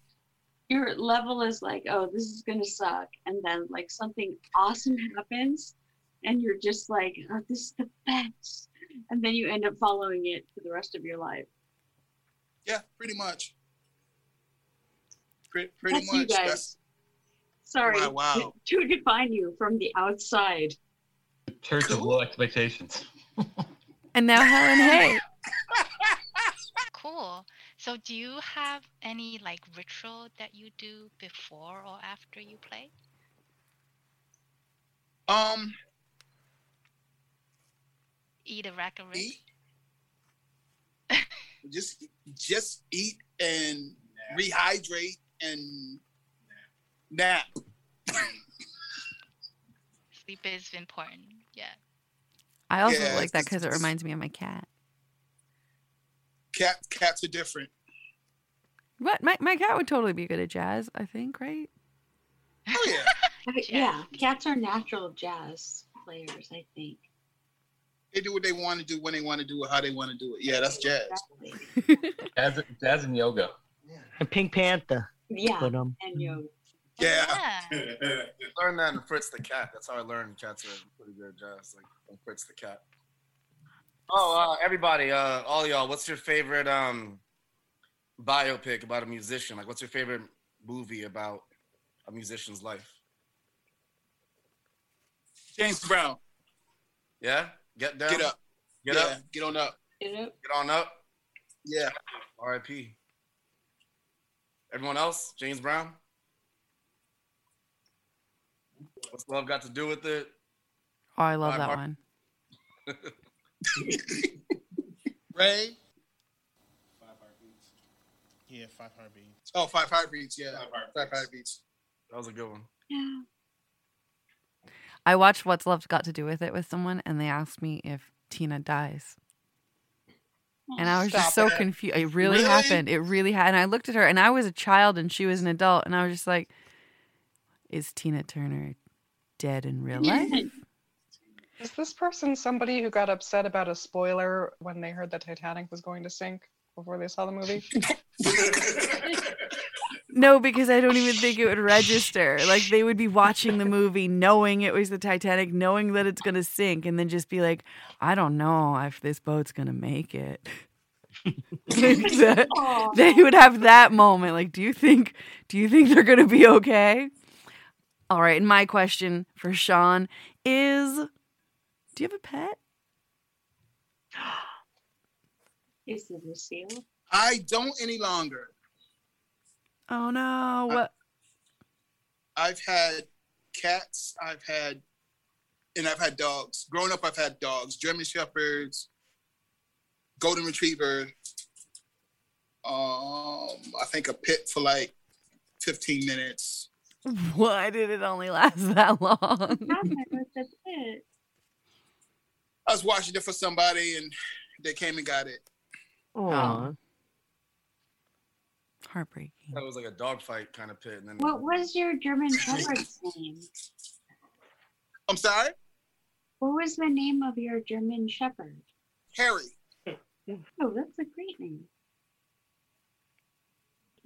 your level is like, oh, this is gonna suck, and then like something awesome happens, and you're just like, oh, this is the best, and then you end up following it for the rest of your life. Yeah, pretty much. Pretty, pretty That's you much. guys. That's Sorry Wow, wow. to define you from the outside. Church of low expectations. And now Helen Hay. [LAUGHS] Cool. So, do you have any like ritual that you do before or after you play? um Eat a rack of ribs? eat. just just eat and rehydrate and nap. [LAUGHS] Sleep is important. Yeah. I also Yeah, like that because it reminds me of my cat. Cat cats are different. What? My, my cat would totally be good at jazz, I think, right? Oh yeah. [LAUGHS] Yeah, cats are natural jazz players, I think. They do what they want to do when they want to do it, how they want to do it. Yeah, that's jazz. [LAUGHS] Jazz, jazz and yoga. And Pink Panther. Yeah, But, um, and yoga. Yeah. [LAUGHS] learned that in Fritz the cat. That's how I learned cats are pretty good at jazz, like from Fritz the cat. Oh, uh, everybody, uh, all y'all, what's your favorite um biopic about a musician? Like, what's your favorite movie about a musician's life? James Brown. Yeah, get down, Get up. get yeah, up, Get on up. get up. Get on up. Yeah. R.I.P. Everyone else, James Brown. What's love got to do with it? Oh, I love Five that Heart- one. [LAUGHS] Ray. Five heartbeats. Yeah, five heartbeats. Oh, five heartbeats. Yeah, five heartbeats. That was a good one. Yeah. I watched What's Love Got to Do with It with someone, and they asked me if Tina dies. And I was just so it. confused. It really, Really? happened. It really happened. And I looked at her, and I was a child, and she was an adult, and I was just like, "Is Tina Turner dead in real life?" Is this person somebody who got upset about a spoiler when they heard that Titanic was going to sink before they saw the movie? [LAUGHS] [LAUGHS] No, because I don't even think it would register. Like they would be watching the movie knowing it was the Titanic, knowing that it's going to sink, and then just be like, I don't know if this boat's going to make it. [LAUGHS] They would have that moment. Like, do you think do you think they're going to be okay? All right, and my question for Sean is do you have a pet? [GASPS] Is it a seal? I don't any longer. Oh no. What I've had cats. I've had, and I've had dogs. Growing up, I've had dogs: German shepherds, golden retriever. Um, I think a pit for like fifteen minutes. why did it only last that long? happened with the pit? I was watching it for somebody, and they came and got it. Aw. Heartbreaking. That was like a dogfight kind of pit, and then What was your German Shepherd's [LAUGHS] name? I'm sorry, What was the name of your German Shepherd? Harry. Oh, that's a great name.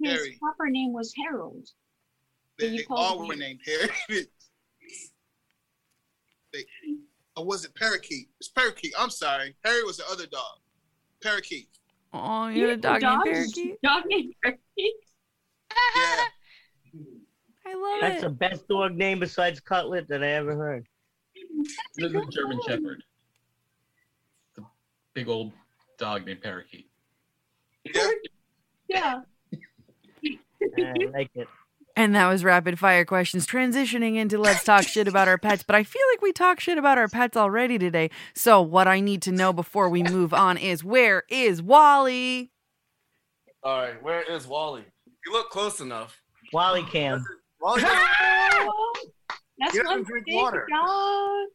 His Harry. proper name was Harold. They, they all were named Harry. [LAUGHS] they, or was it Parakeet? It's Parakeet. I'm sorry. Harry was the other dog. Parakeet. Oh, you had a dog named Parakeet? Dog named Parakeet. Yeah. [LAUGHS] I love That's it. That's the best dog name besides Cutlet that I ever heard. This is a German Shepherd. The big old dog named Parakeet. Yeah. [LAUGHS] I like it. And that was rapid fire questions transitioning into let's talk shit about our pets. But I feel like we talk shit about our pets already today. So what I need to know before we move on is where is Wally? all right, where is Wally? You look close enough. Wally Cam. Wally, That's He doesn't one drink big water. dog.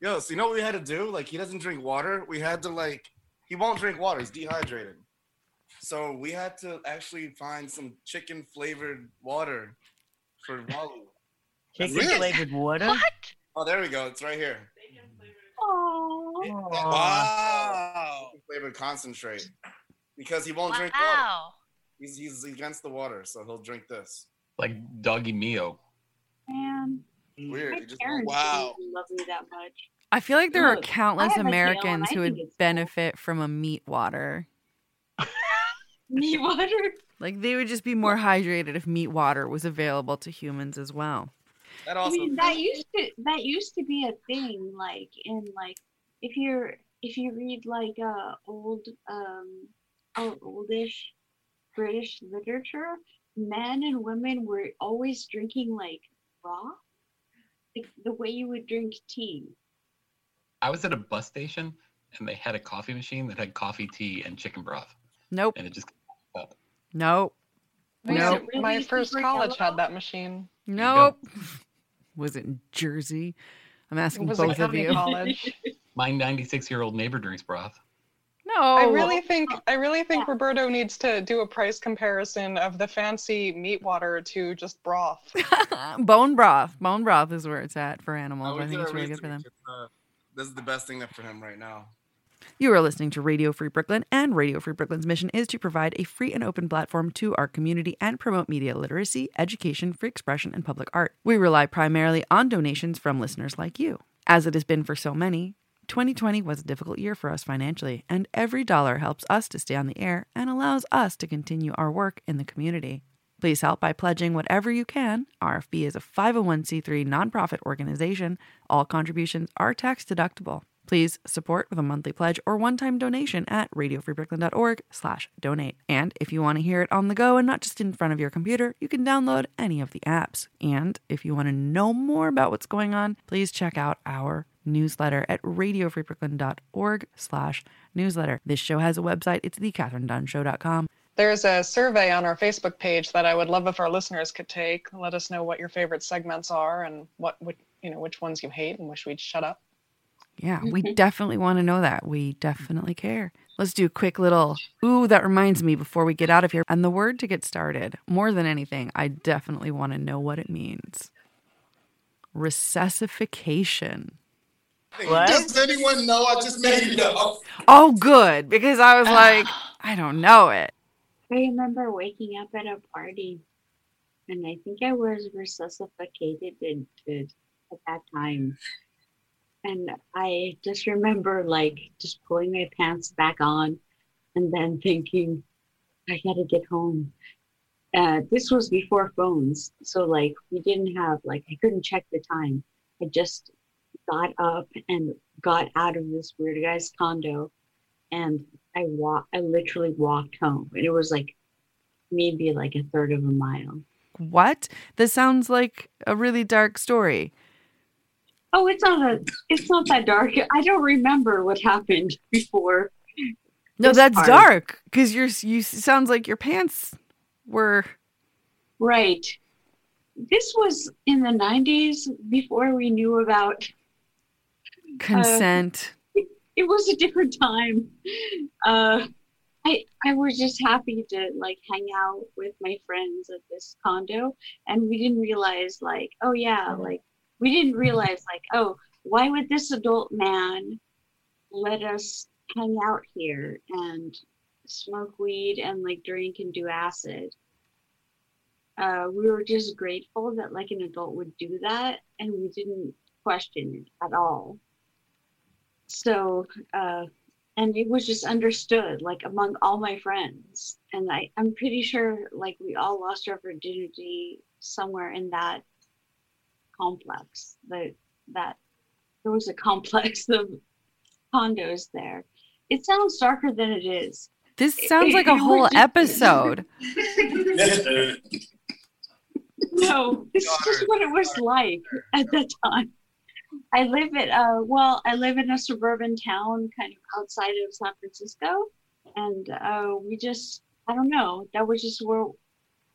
yo, so you know what we had to do? Like he doesn't drink water. We had to like he won't drink water. He's dehydrated. So we had to actually find some chicken flavored water for Wally. Chicken Really? flavored water. What? Oh, there we go. It's right here. Oh. Wow. Flavored concentrate. Because he won't drink water. Wow. He's he's against the water, so he'll drink this. Like Doggy Mio. Man, Weird. my He just parents Wow. didn't love me that much. I feel like there are countless I have a tail and Americans who would it's cool. benefit from a meat water. [LAUGHS] Me [LAUGHS] water. Like they would just be more hydrated if meat water was available to humans as well. that also I mean, that used to that used to be a thing. Like in like if you're if you read like uh old um oh, oldish British literature, men and women were always drinking like raw, like the way you would drink tea. I was at a bus station and they had a coffee machine that had coffee, tea, and chicken broth, Nope. and it just up. Nope. My- Nope. My first college yellow? had that machine. Nope. [LAUGHS] Was it in Jersey? I'm asking was both a of county you. college. [LAUGHS] My 96 year old neighbor drinks broth. No. I really think I really think Roberto needs to do a price comparison of the fancy meat water to just broth. [LAUGHS] bone broth. Bone broth is where it's at for animals. Oh, I think it's really good for them. uh, this is the best thing for him right now. You are listening to Radio Free Brooklyn, and Radio Free Brooklyn's mission is to provide a free and open platform to our community and promote media literacy, education, free expression, and public art. We rely primarily on donations from listeners like you. As it has been for so many, 2020 was a difficult year for us financially, and every dollar helps us to stay on the air and allows us to continue our work in the community. Please help by pledging whatever you can. RFB is a 501c3 nonprofit organization. All contributions are tax deductible. Please support with a monthly pledge or one-time donation at radiofreebrooklyn.org slash donate. And if you want to hear it on the go and not just in front of your computer, you can download any of the apps. And if you want to know more about what's going on, please check out our newsletter at radiofreebrooklyn.org slash newsletter. This show has a website. It's thecatherinedunshow.com. There's a survey on our Facebook page that I would love if our listeners could take. Let us know what your favorite segments are and what would you know which ones you hate and wish we'd shut up. Yeah, we mm-hmm. definitely want to know that. We definitely care. Let's do a quick little, ooh, that reminds me before we get out of here. And the word to get started, more than anything, I definitely want to know what it means. Resuscitation. Does anyone know? I just made it up. Oh, good, because I was [SIGHS] like, I don't know it. I remember waking up at a party and I think I was resuscitated in, in- at that time. And I just remember like just pulling my pants back on and then thinking, I gotta get home. Uh, this was before phones. So like we didn't have like I couldn't check the time. I just got up and got out of this weird guy's condo and I walk I literally walked home. And it was like maybe like a third of a mile. What? This sounds like a really dark story. Oh, it's not a it's not that dark. I don't remember what happened before. No, that's part. dark because you're you sounds like your pants were Right. This was in the 90s before we knew about consent. it, it was a different time. Uh, I I was just happy to like hang out with my friends at this condo, and we didn't realize like, oh yeah, like we didn't realize like, oh, why would this adult man let us hang out here and smoke weed and like drink and do acid? Uh, we were just grateful that like an adult would do that, and we didn't question it at all so uh and it was just understood like among all my friends and i i'm pretty sure like we all lost our virginity somewhere in that complex that that there was a complex [LAUGHS] of condos there. It sounds darker than it is. This sounds like [LAUGHS] a whole episode. no this is just what it was like at that time. I live at uh well, I live in a suburban town kind of outside of San Francisco. And uh we just I don't know, that was just where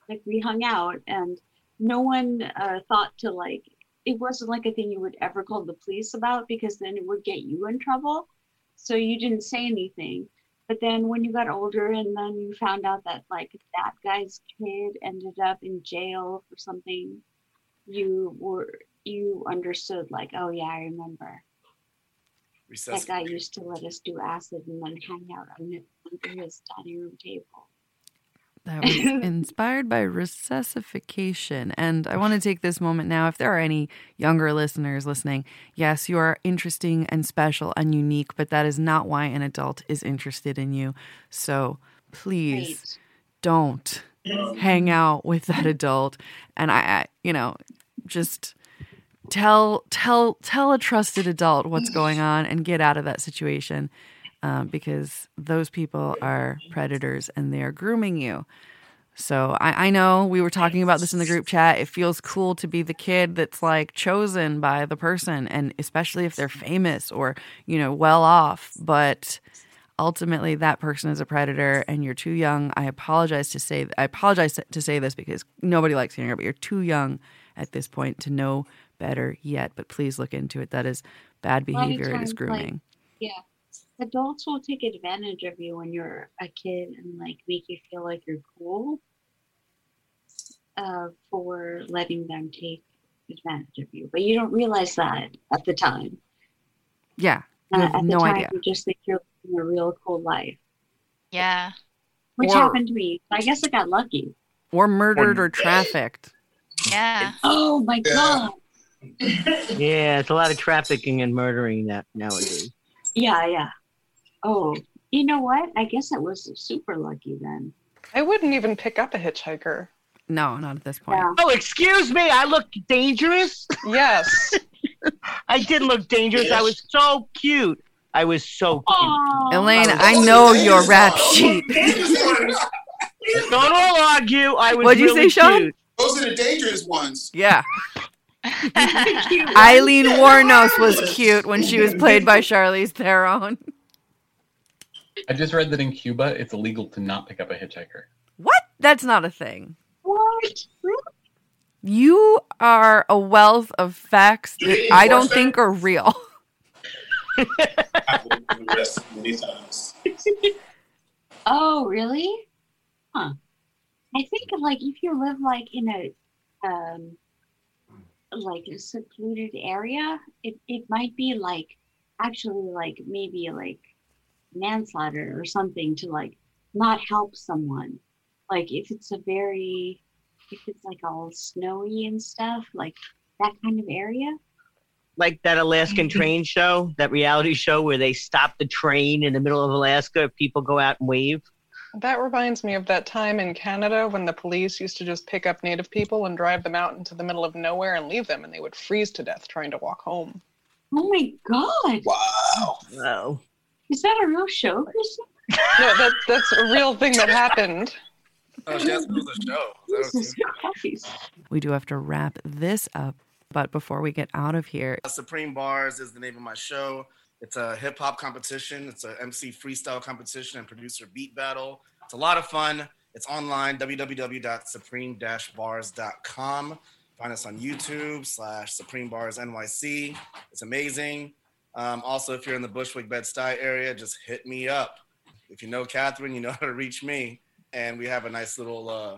like we hung out. And no one uh thought to like it wasn't like a thing you would ever call the police about because then it would get you in trouble. So you didn't say anything. But then when you got older and then you found out that like that guy's kid ended up in jail for something, you were you understood like, oh yeah, I remember. That guy used to let us do acid and then hang out on under his dining room table. That was [LAUGHS] inspired by resuscitation. And I want to take this moment now. If there are any younger listeners listening, yes, you are interesting and special and unique, but that is not why an adult is interested in you. So please don't [CLEARS THROAT] hang out with that adult. And I, I you know, just tell tell tell a trusted adult what's going [LAUGHS] on and get out of that situation um, because those people are predators and they are grooming you. So I, I know we were talking about this in the group chat. It feels cool to be the kid that's like chosen by the person and especially if they're famous or you know well off. But ultimately that person is a predator and you're too young. I apologize to say i apologize to say this because nobody likes hearing it but you're too young at this point to know better yet. But please look into it. That is bad A lot of behavior. It is times, like, grooming. yeah. Adults will take advantage of you when you're a kid and like make you feel like you're cool uh, for letting them take advantage of you. But you don't realize that at the time. yeah Uh, at have the time, idea you just think you're living a real cool life, Yeah. which Or- happened to me. I guess I got lucky. or murdered or trafficked Yeah. Oh my god. Yeah, it's a lot of trafficking and murdering that nowadays. Yeah, yeah. Oh, you know what? I guess I was super lucky then. I wouldn't even pick up a hitchhiker. no not at this point Oh, excuse me, I look dangerous. Yes. [LAUGHS] I didn't look dangerous. I was so cute. I was so cute. elaine i know your rap sheet [LAUGHS] Don't all argue. I was. What'd you really say, Sean? cute. Those are the dangerous ones. yeah [LAUGHS] aileen wuornos was cute when she was played by charlize theron I just read that in Cuba, it's illegal to not pick up a hitchhiker. what that's not a thing What? You are a wealth of facts that I don't think are real. [LAUGHS] Oh, really? Huh. I think like if you live like in a um like a secluded area, it, it might be like actually like maybe like manslaughter or something to like not help someone. Like if it's a very if it's like all snowy and stuff, like that kind of area. Like that Alaskan [LAUGHS] train show, that reality show where they stop the train in the middle of Alaska, people go out and wave. That reminds me of that time in Canada when the police used to just pick up native people and drive them out into the middle of nowhere and leave them, and they would freeze to death trying to walk home. Oh my god! Wow. Wow. Is that a real show, Kristen? No, that, that's a real thing that happened. Oh, she has to the show. Was- We do have to wrap this up, but before we get out of here, uh, Supreme Bars is the name of my show. It's a hip hop competition. It's a MC freestyle competition and producer beat battle. It's a lot of fun. It's online, www.supreme-bars.com. Find us on YouTube slash Supreme Bars NYC. It's amazing. Um, also, if you're in the Bushwick Bed-Stuy area, just hit me up. If you know Catherine, you know how to reach me. And we have a nice little uh,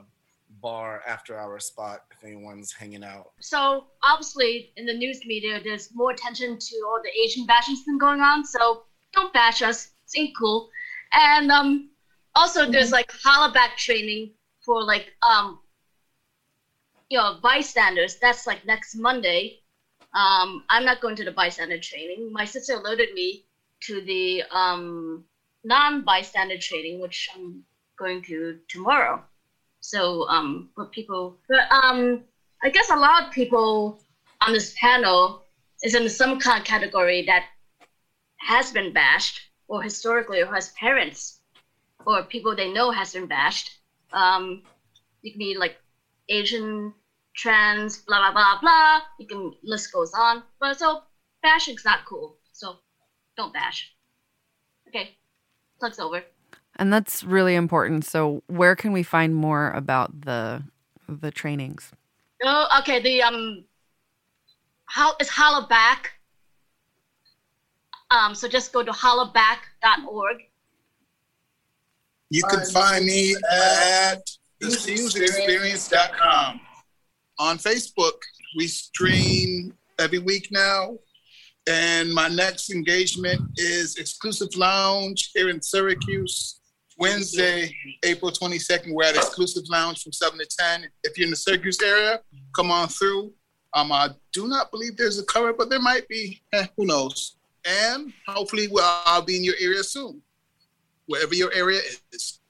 bar after hour spot if anyone's hanging out. So obviously, in the news media, there's more attention to all the Asian bashing thing going on. So don't bash us. It's ain't cool. And um, also, there's like hollaback training for like um, you know, bystanders. That's like next Monday. Um, I'm not going to the bystander training. My sister alerted me to the um, non-bystander training, which I'm going to tomorrow. So um, for people, but um, I guess a lot of people on this panel is in some kind of category that has been bashed, or historically, or has parents or people they know has been bashed. Um, you can be like Asian, trans, blah blah blah blah. You can list goes on. But so bashing's not cool. So don't bash. Okay, talk's over. and that's really important. So, where can we find more about the the trainings? Oh, okay. The um, how is hollaback. Um, so just go to hollaback.org. You can find me at thefuseexperience.com. On Facebook, we stream every week now. And my next engagement is Exclusive Lounge here in Syracuse. Wednesday, April 22nd, we're at Exclusive Lounge from 7 to 10. If you're in the Syracuse area, come on through. Um, I do not believe there's a cover, but there might be. Eh, who knows? And hopefully, I'll be in your area soon, wherever your area is.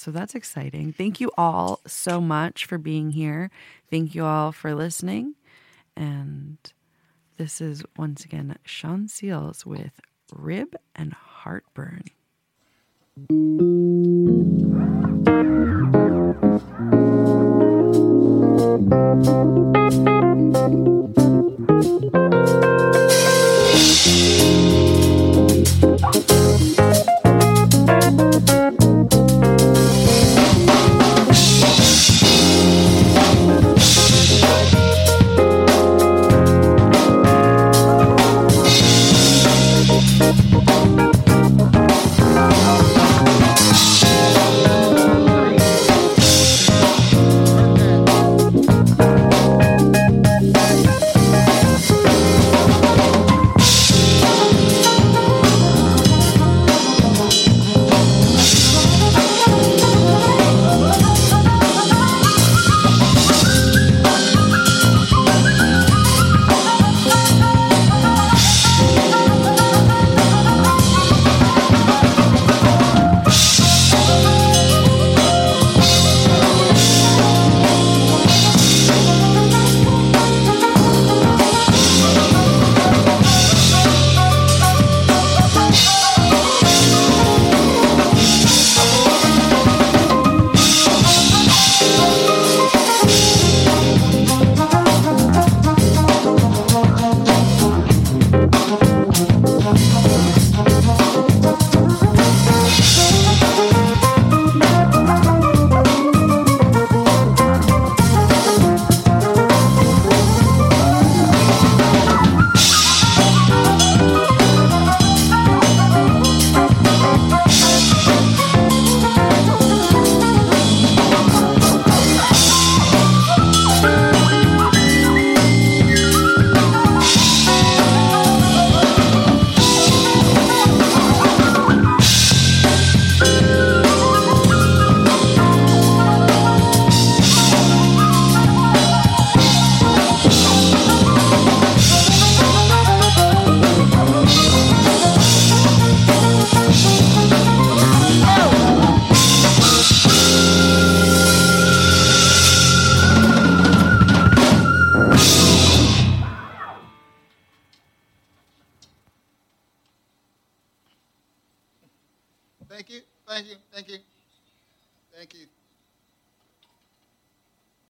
So that's exciting. Thank you all so much for being here. Thank you all for listening. And this is once again Sean Seals with Rib and Heartburn. Thank you.